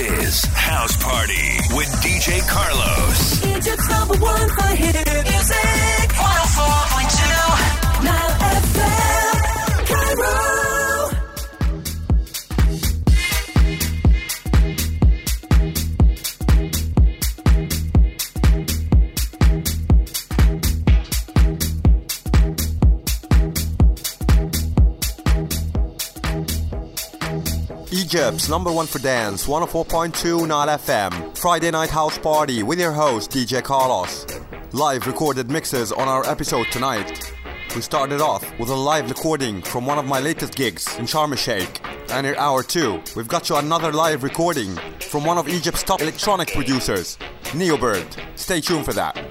is House Party with DJ Carlos. Number one for hit music. Egypt's number one for dance, 104.2 Nile FM. Friday night house party with your host DJ Carlos. Live recorded mixes on our episode tonight. We started off with a live recording from one of my latest gigs in Sharm Sheikh. And in hour two, we've got you another live recording from one of Egypt's top electronic producers, Neobird. Stay tuned for that.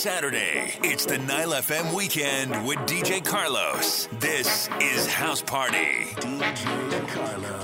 Saturday, it's the Nile FM weekend with DJ Carlos. This is House Party. DJ Carlos.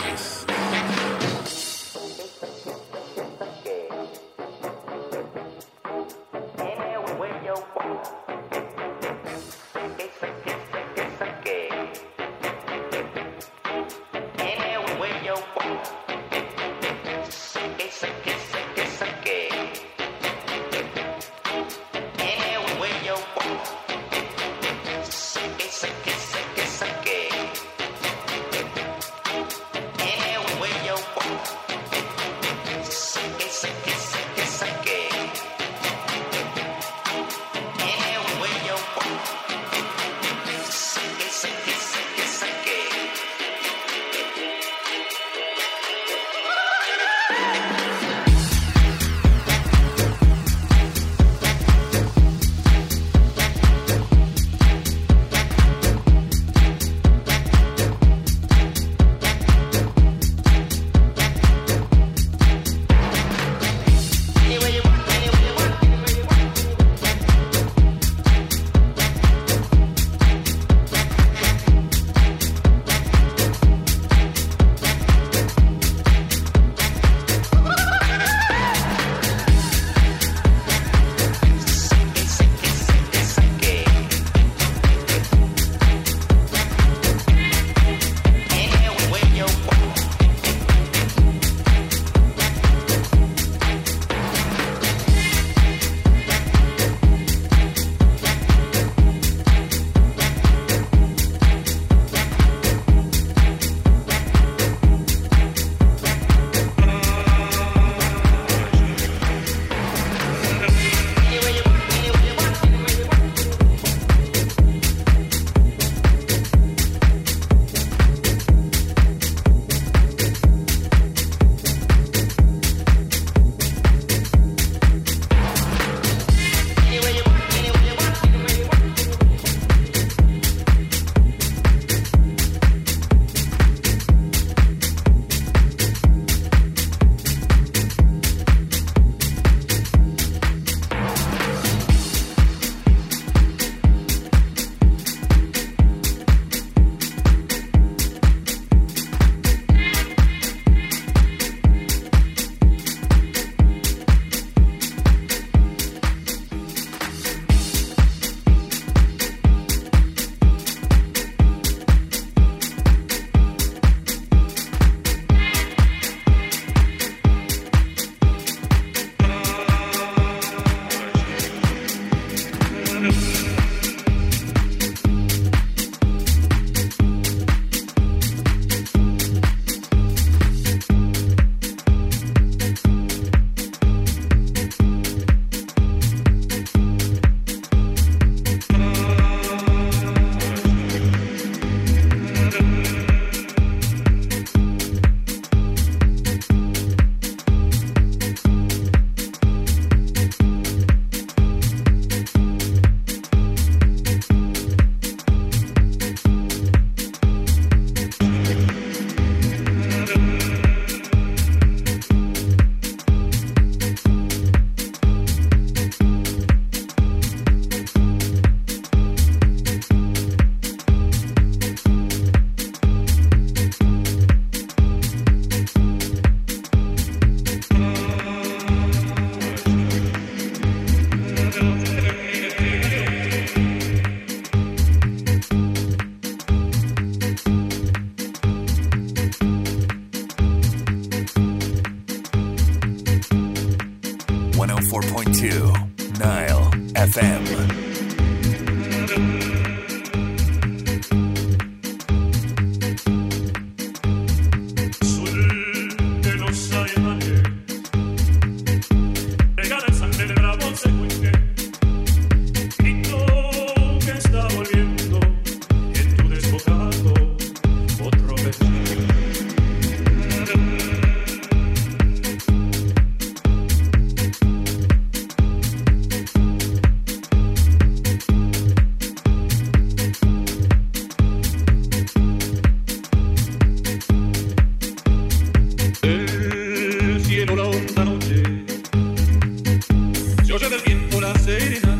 Yo del tiempo la serena.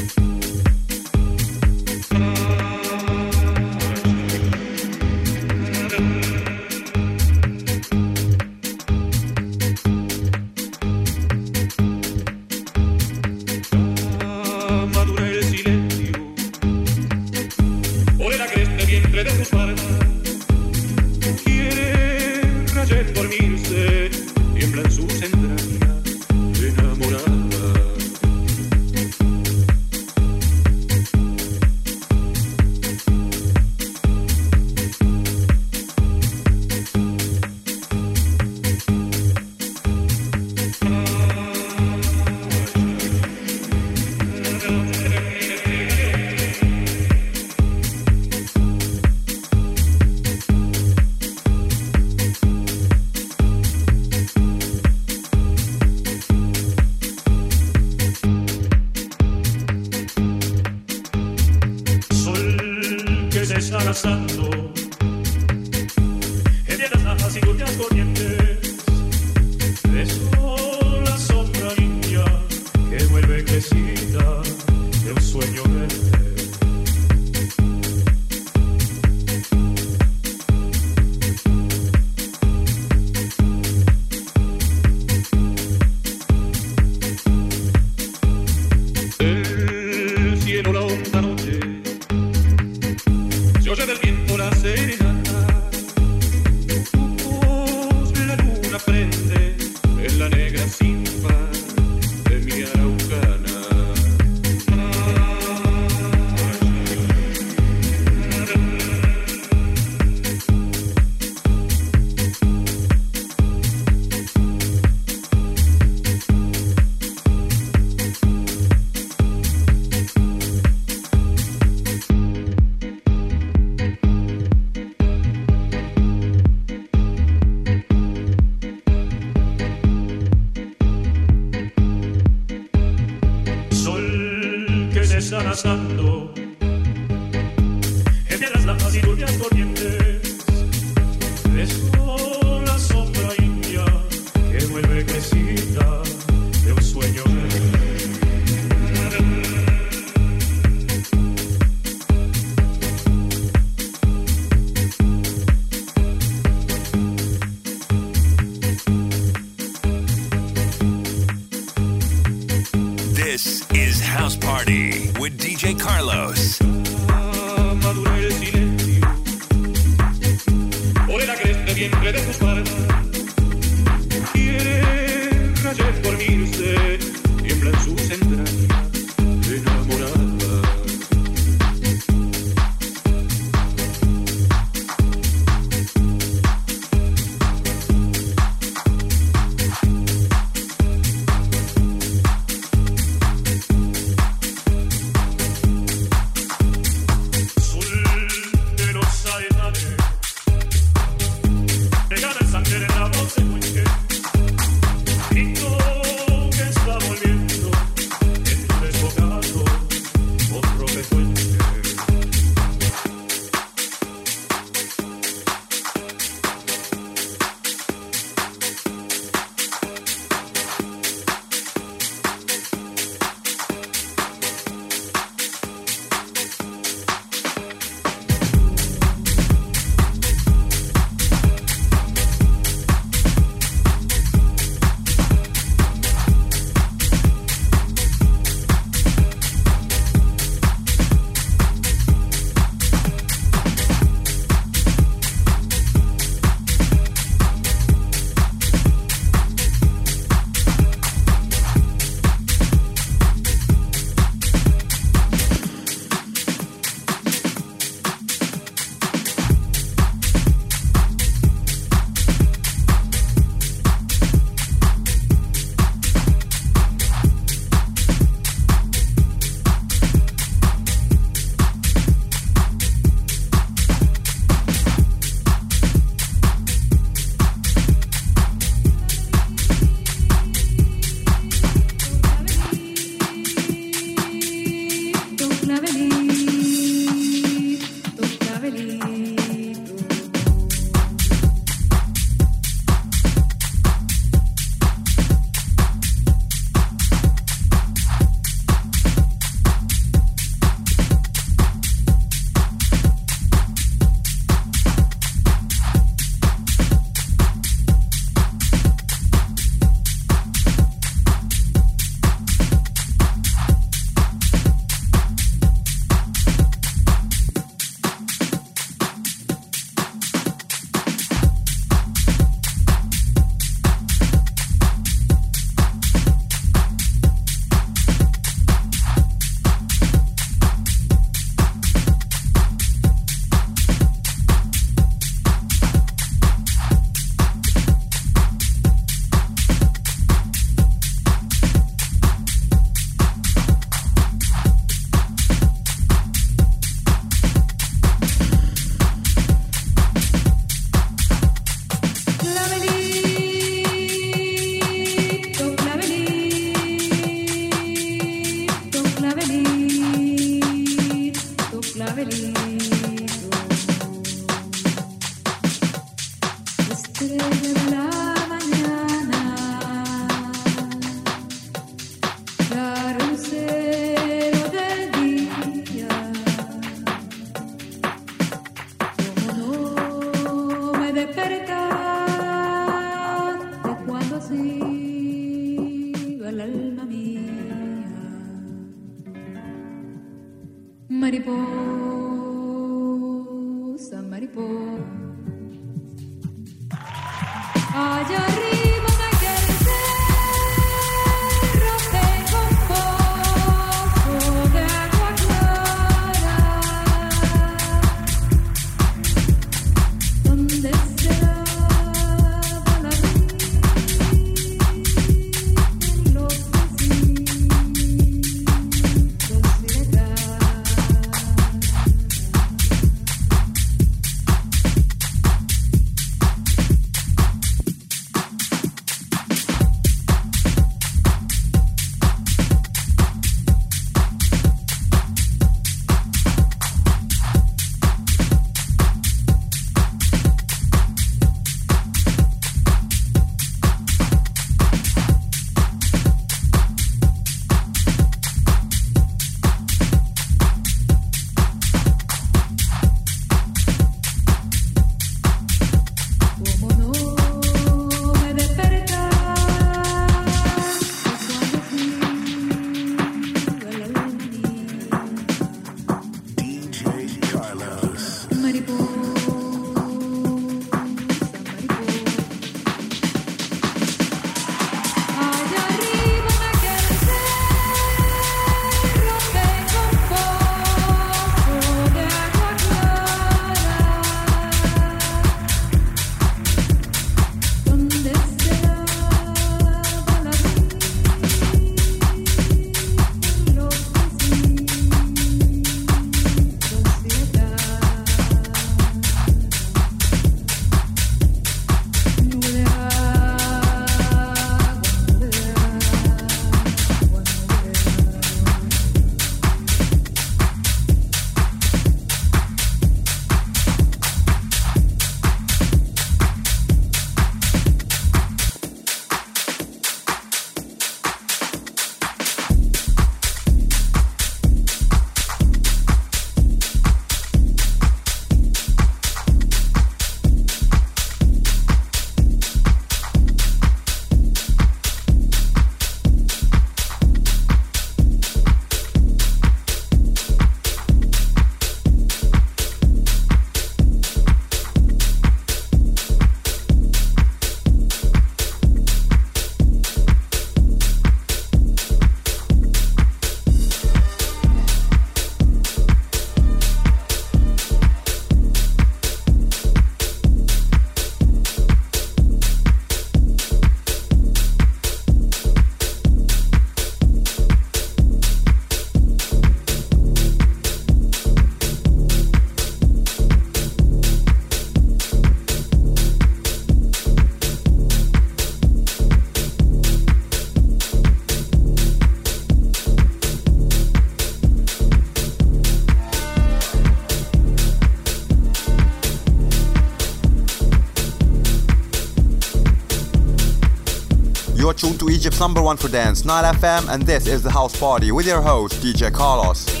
Egypt's number one for dance, Nile FM, and this is the house party with your host, DJ Carlos.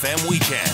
FM weekend.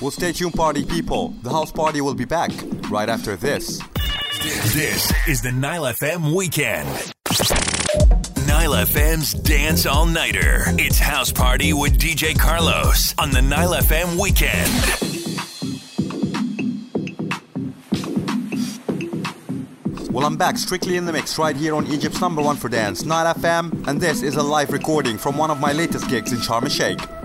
Well, stay tuned, party people. The house party will be back right after this. This is the Nile FM weekend. Nile FM's Dance All Nighter. It's House Party with DJ Carlos on the Nile FM weekend. Well, I'm back strictly in the mix right here on Egypt's number one for dance, Nile FM, and this is a live recording from one of my latest gigs in Sharm el Sheikh.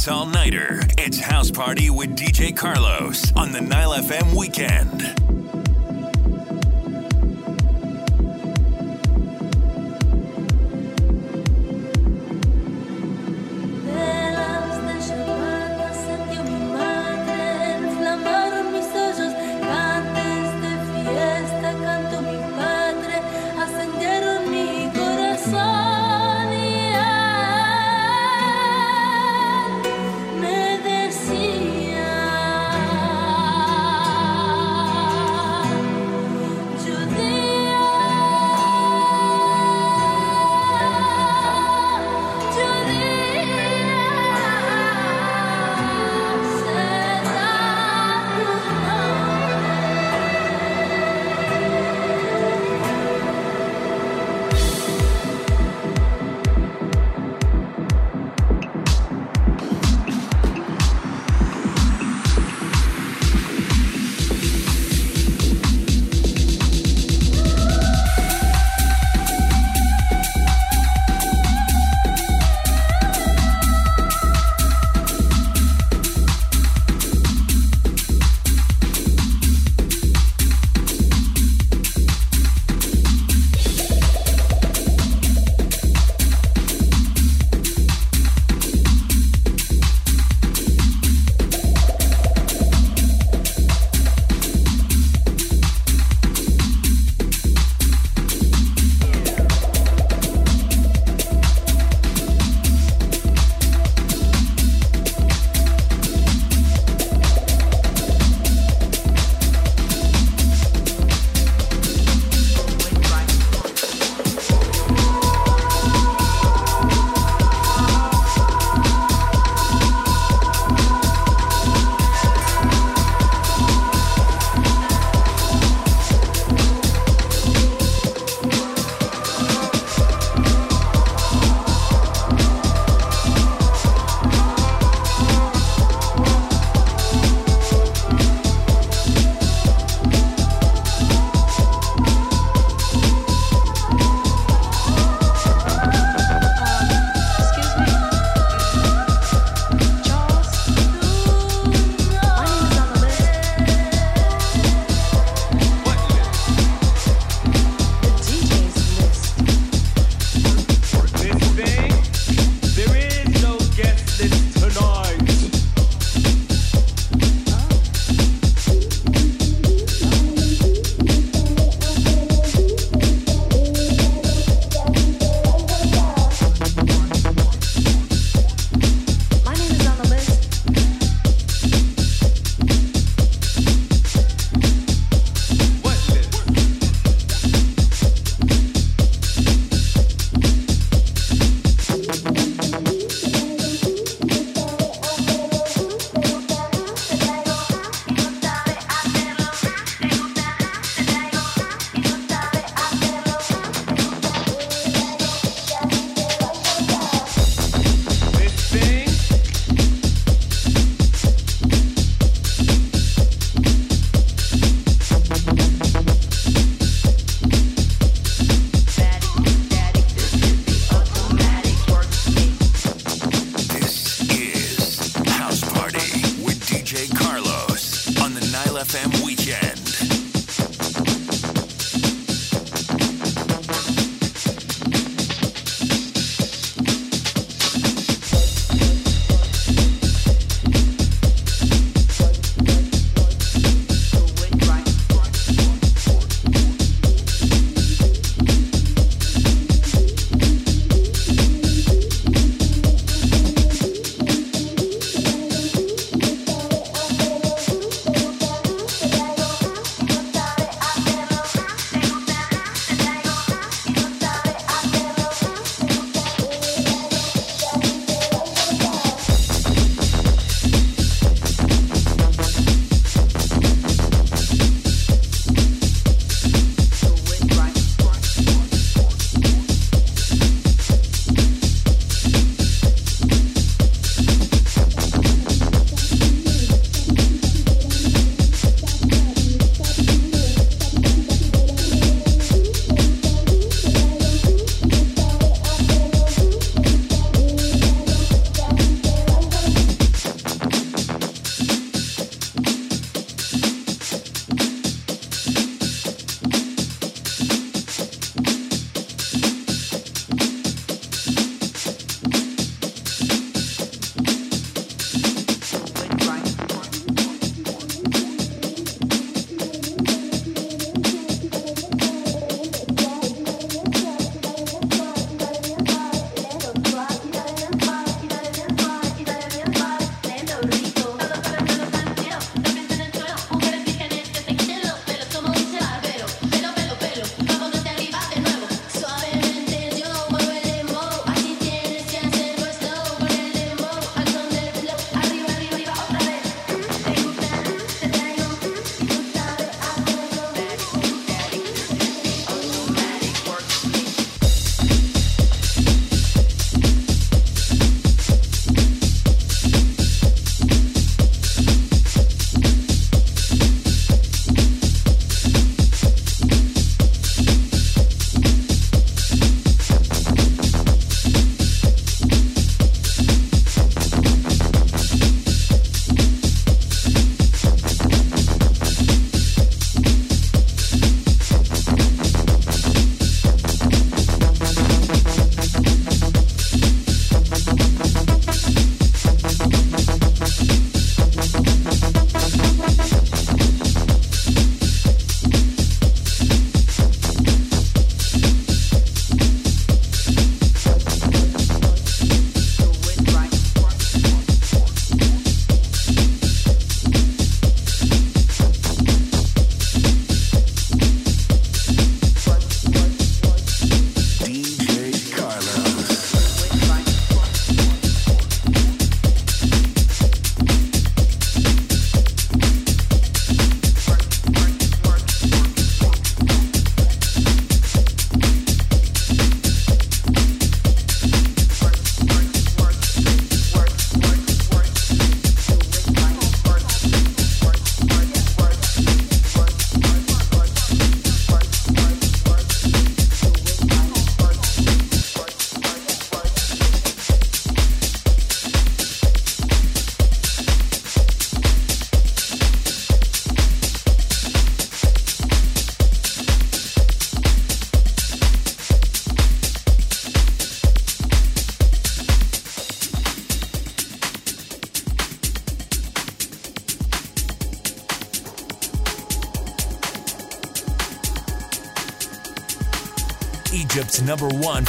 Dance All Nighter. It's House Party with DJ Carlos on the Nile FM weekend.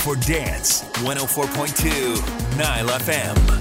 For dance. 104.2 Nile FM.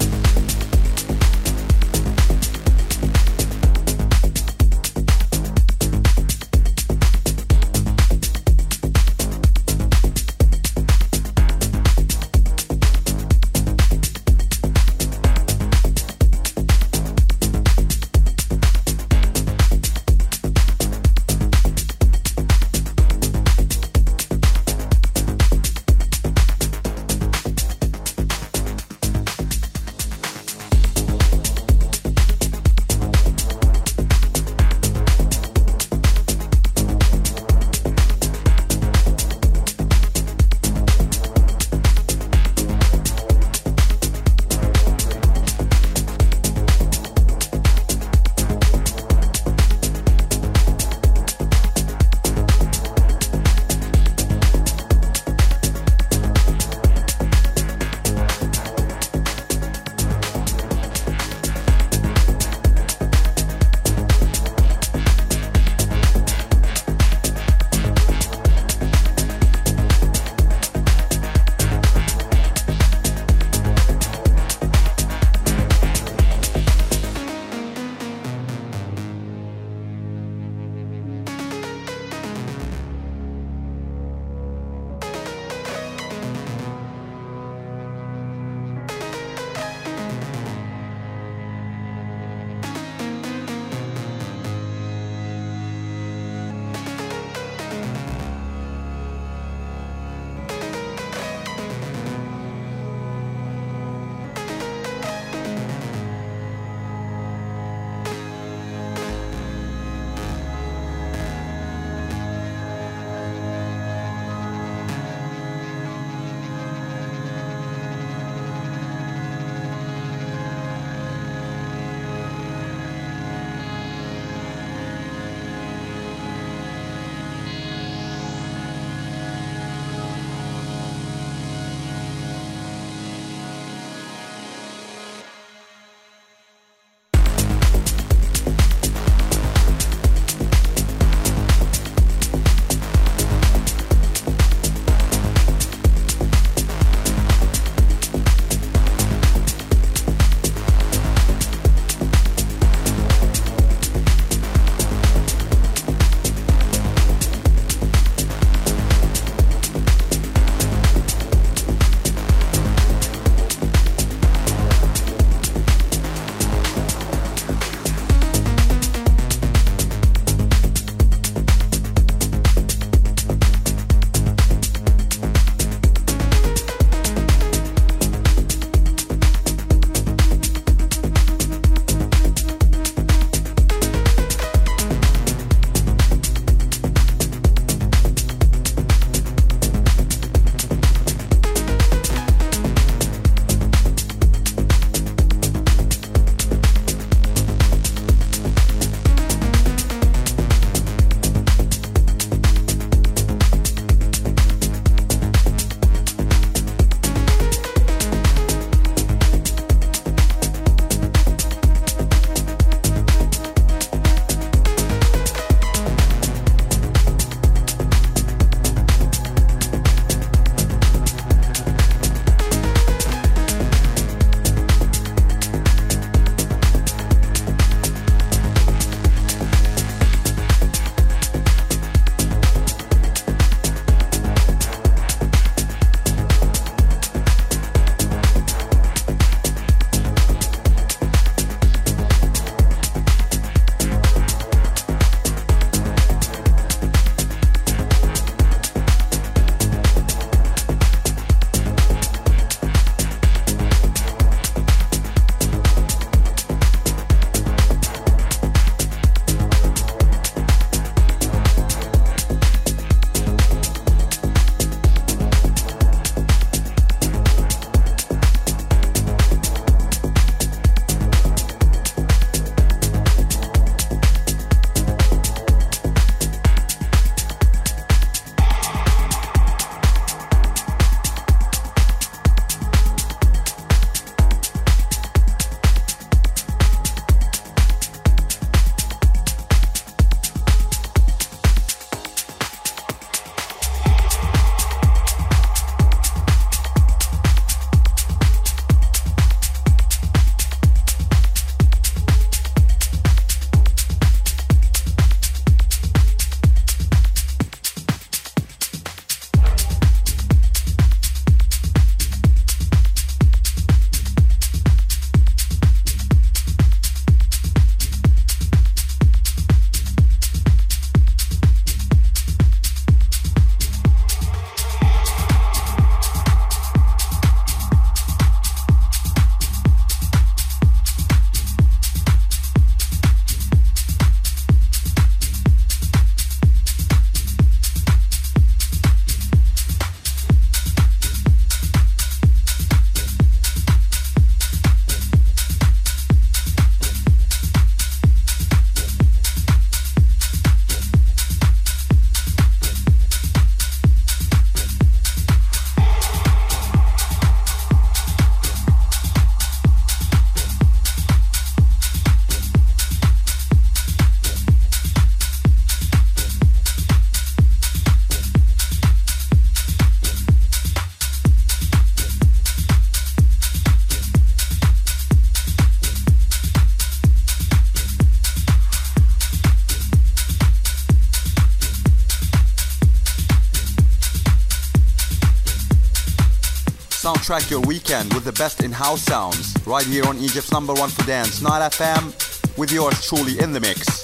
Soundtrack your weekend with the best in house sounds. Right here on Egypt's number one for dance, Nile FM, with yours truly in the mix.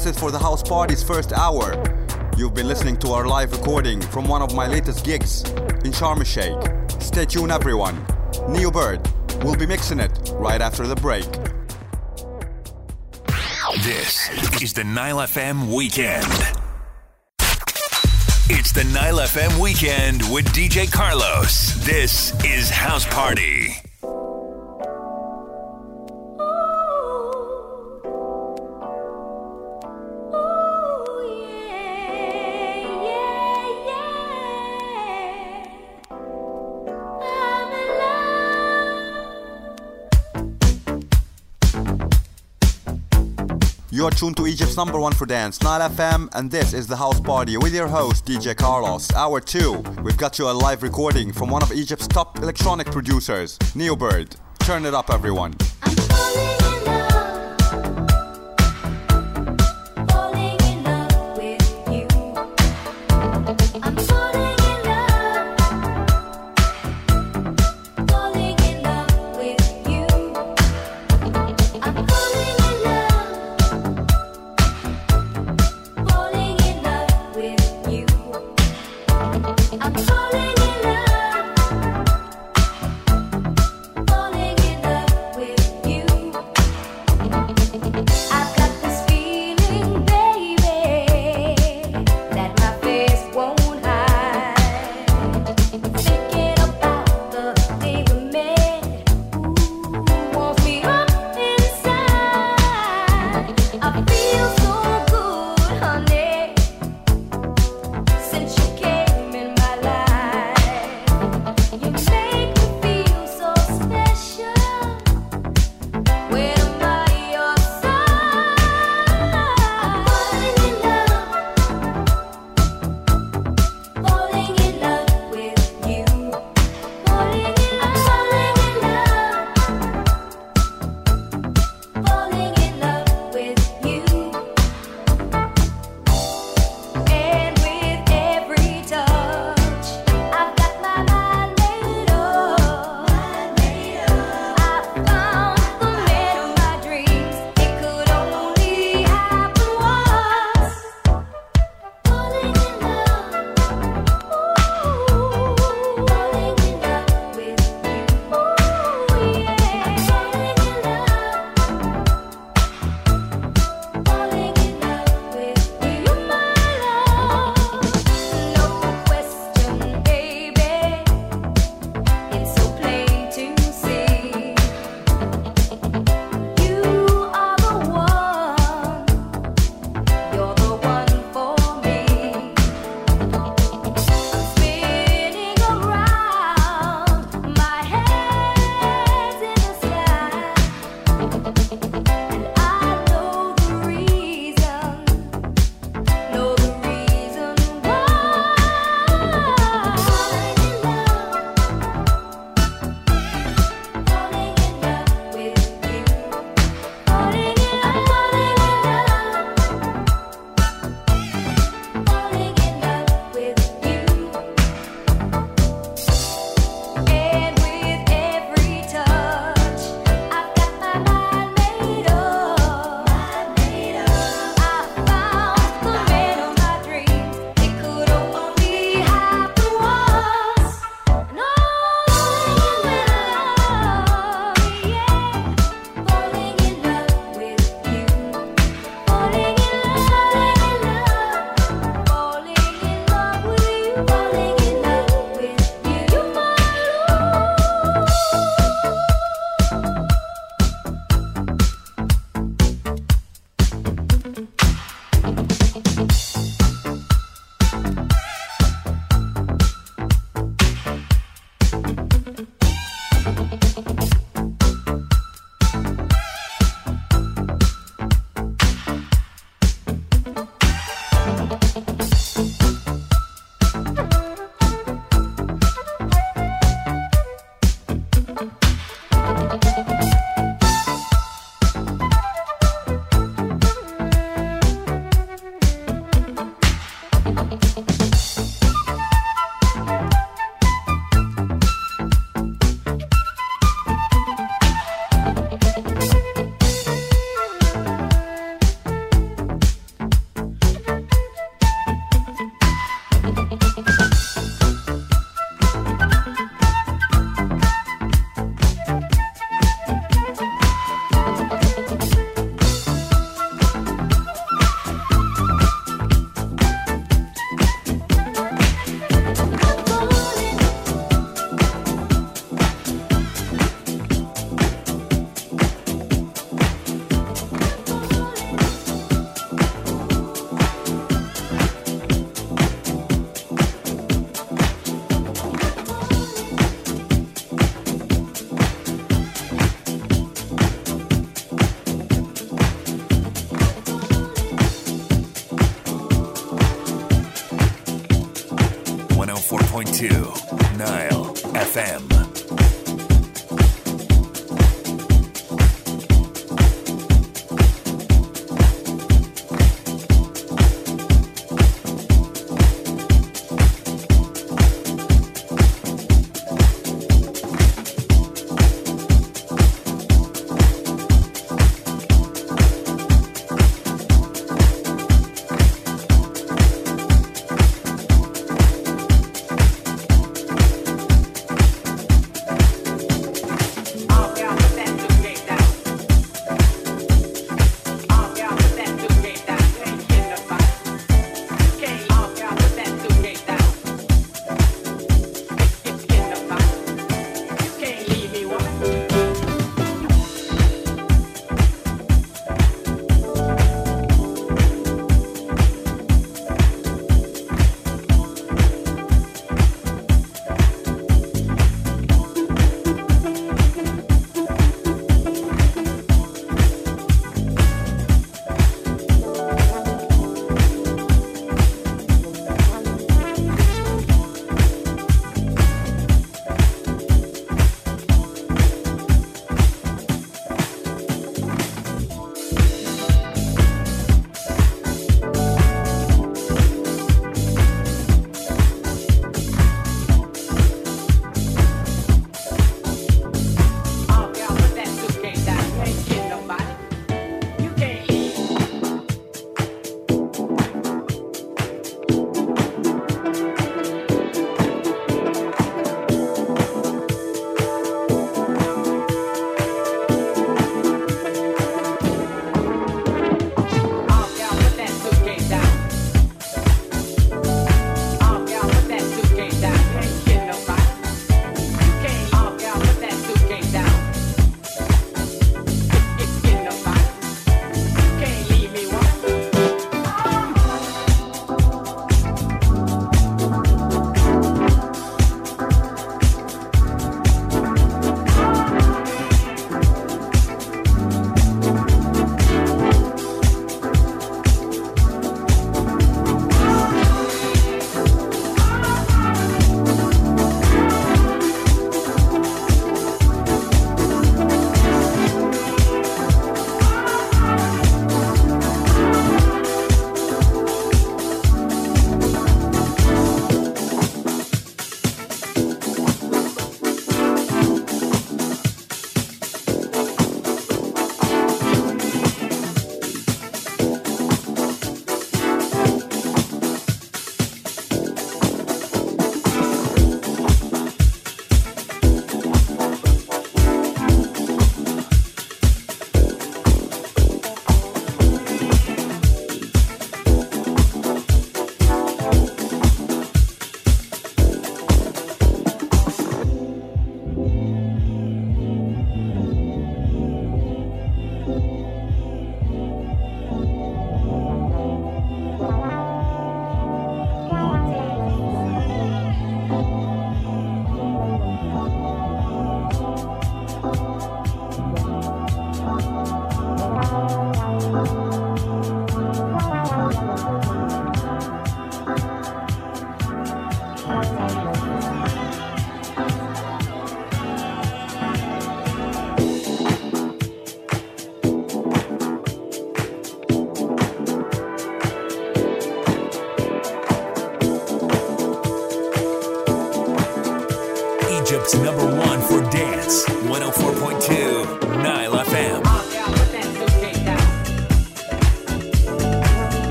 For the house party's first hour. You've been listening to our live recording from one of my latest gigs in Sharm Sheikh. Stay tuned, everyone. Neobird will be mixing it right after the break. This is the Nile FM Weekend. It's the Nile FM Weekend with DJ Carlos. This is House Party. Number one for dance, Nile FM, and this is the house party with your host, DJ Carlos. Hour two, we've got you a live recording from one of Egypt's top electronic producers, Neobird. Turn it up, everyone.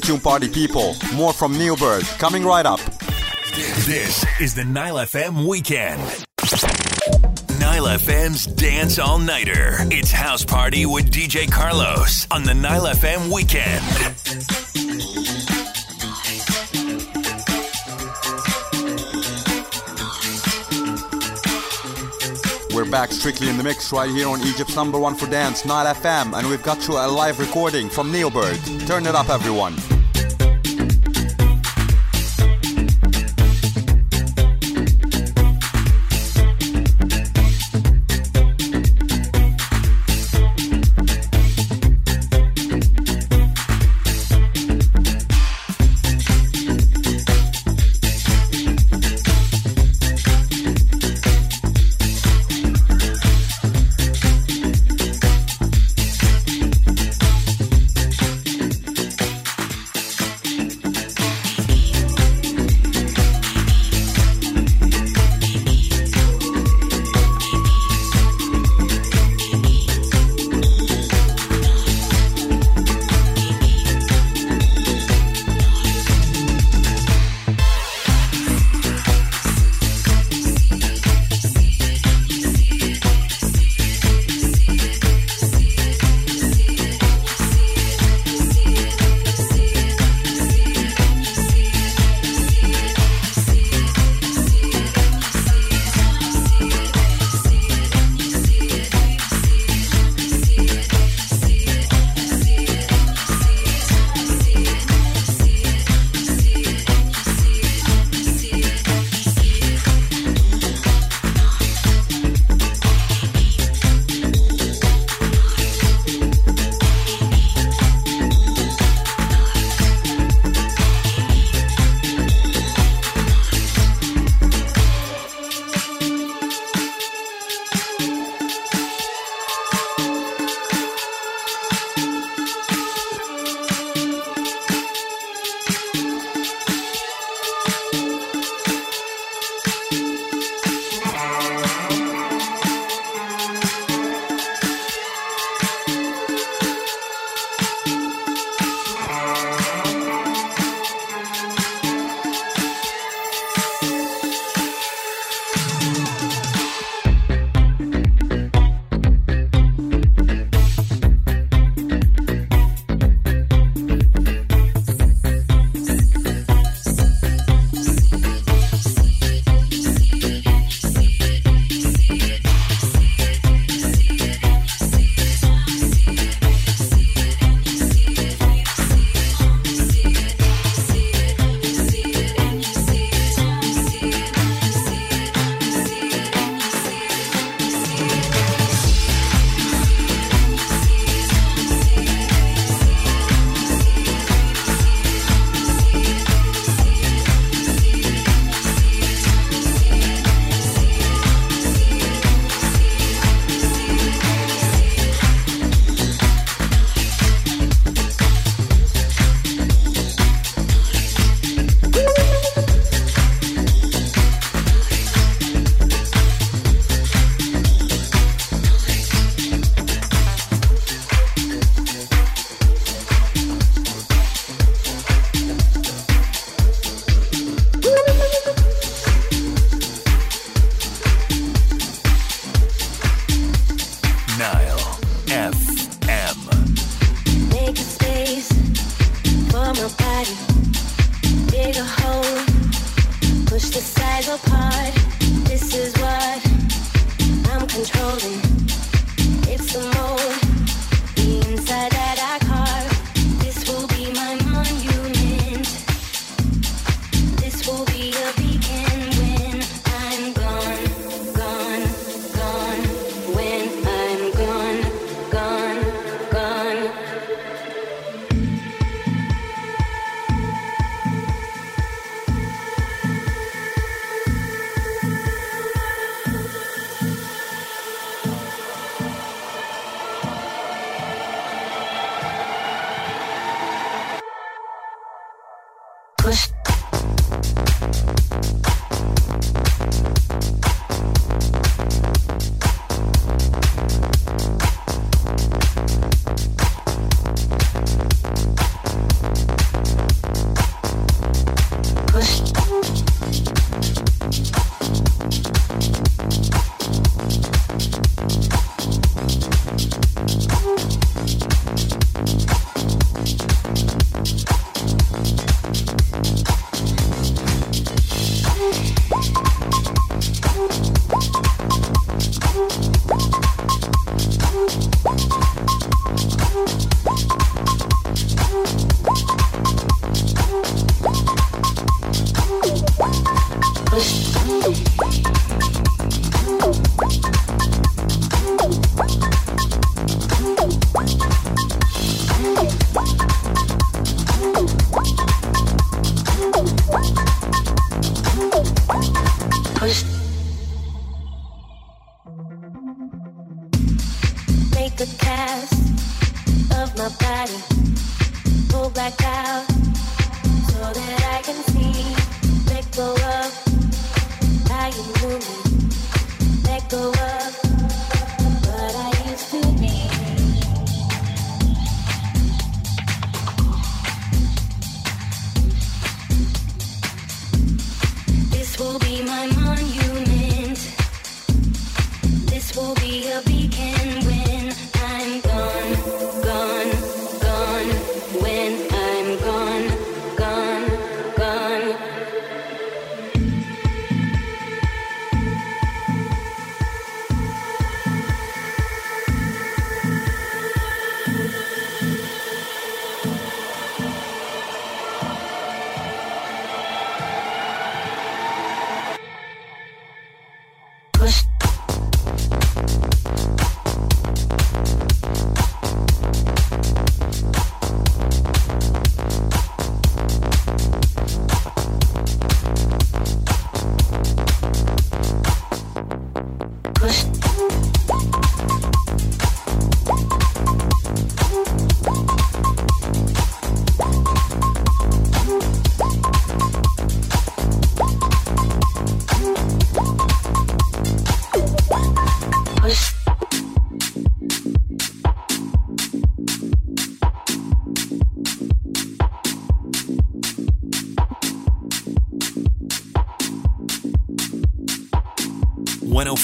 Stay party people. More from Neobird coming right up. This is the Nile FM weekend. Nile FM's Dance All Nighter. It's House Party with DJ Carlos on the Nile FM weekend. Back strictly in the mix right here on Egypt's number one for dance, Nile FM, and we've got you a live recording from Neobird. Turn it up, everyone.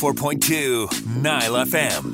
Four point two, Nile FM.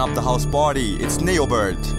Up the house party, it's Neobird.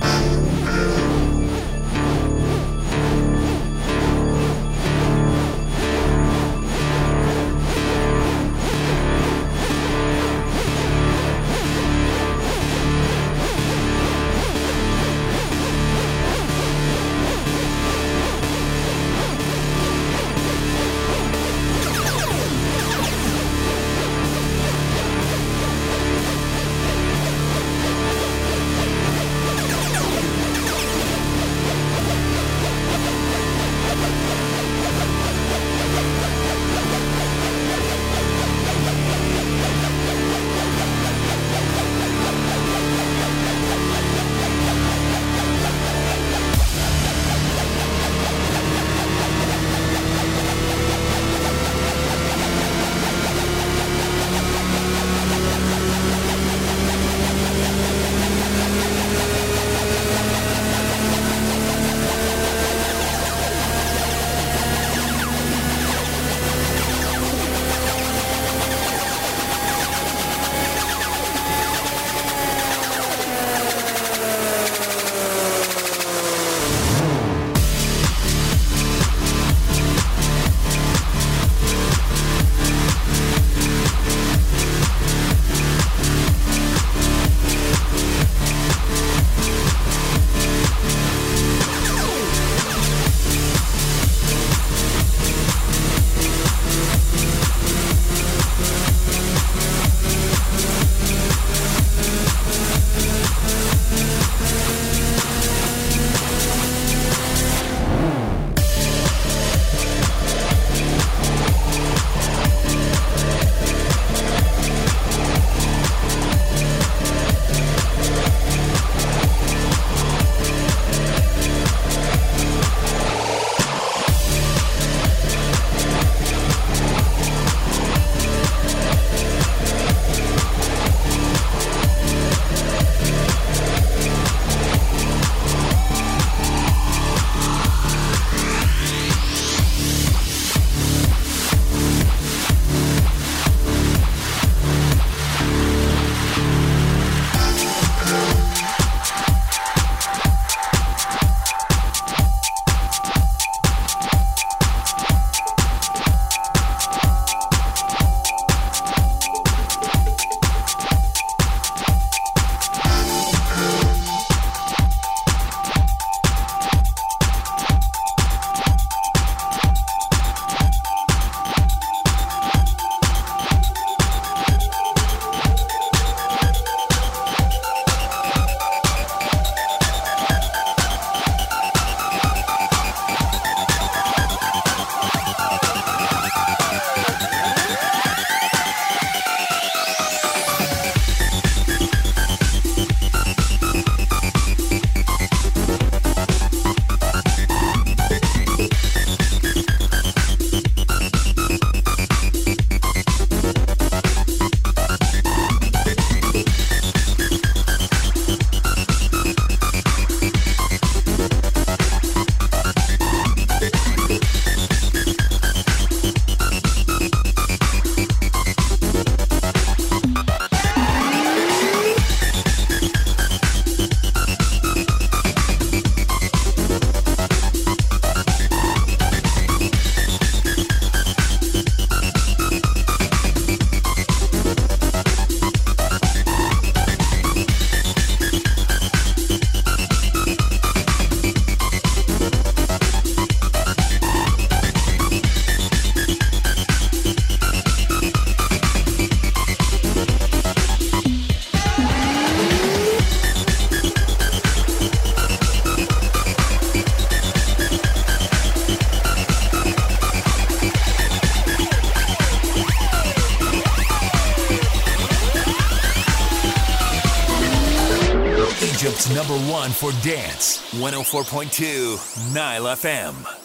Number one for dance. 104.2 Nile FM.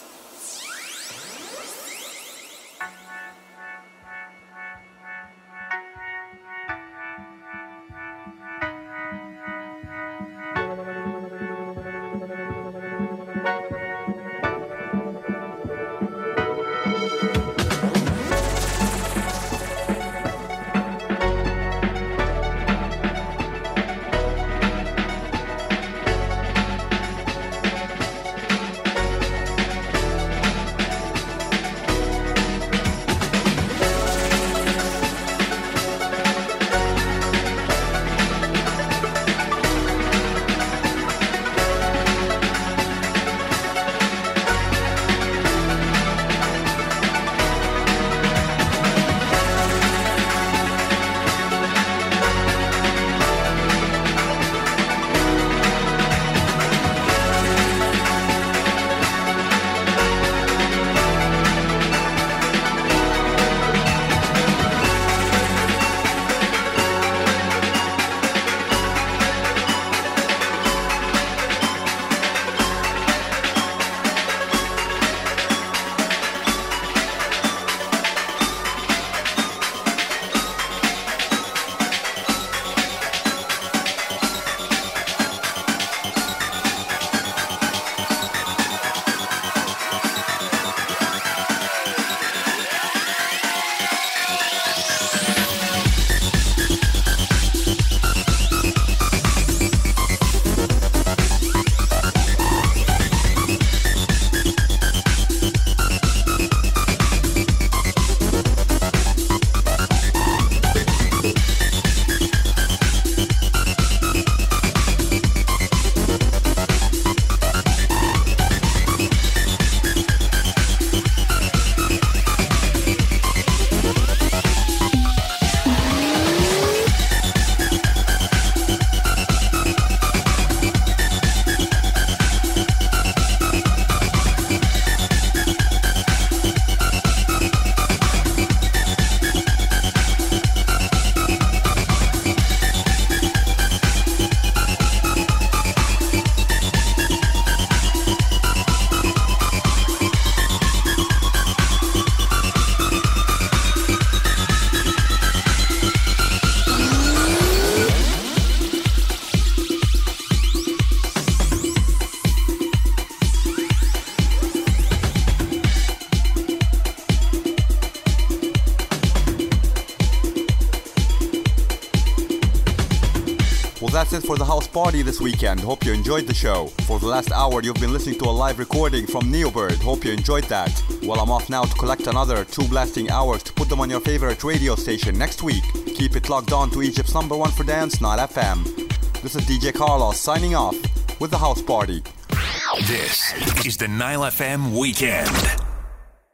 It for the house party this weekend. Hope you enjoyed the show. For the last hour, you've been listening to a live recording from Neobird. Hope you enjoyed that. Well, I'm off now to collect another two blasting hours to put them on your favorite radio station next week. Keep it locked on to Egypt's number one for dance, Nile FM. This is DJ Carlos signing off with the house party. This is the Nile FM Weekend.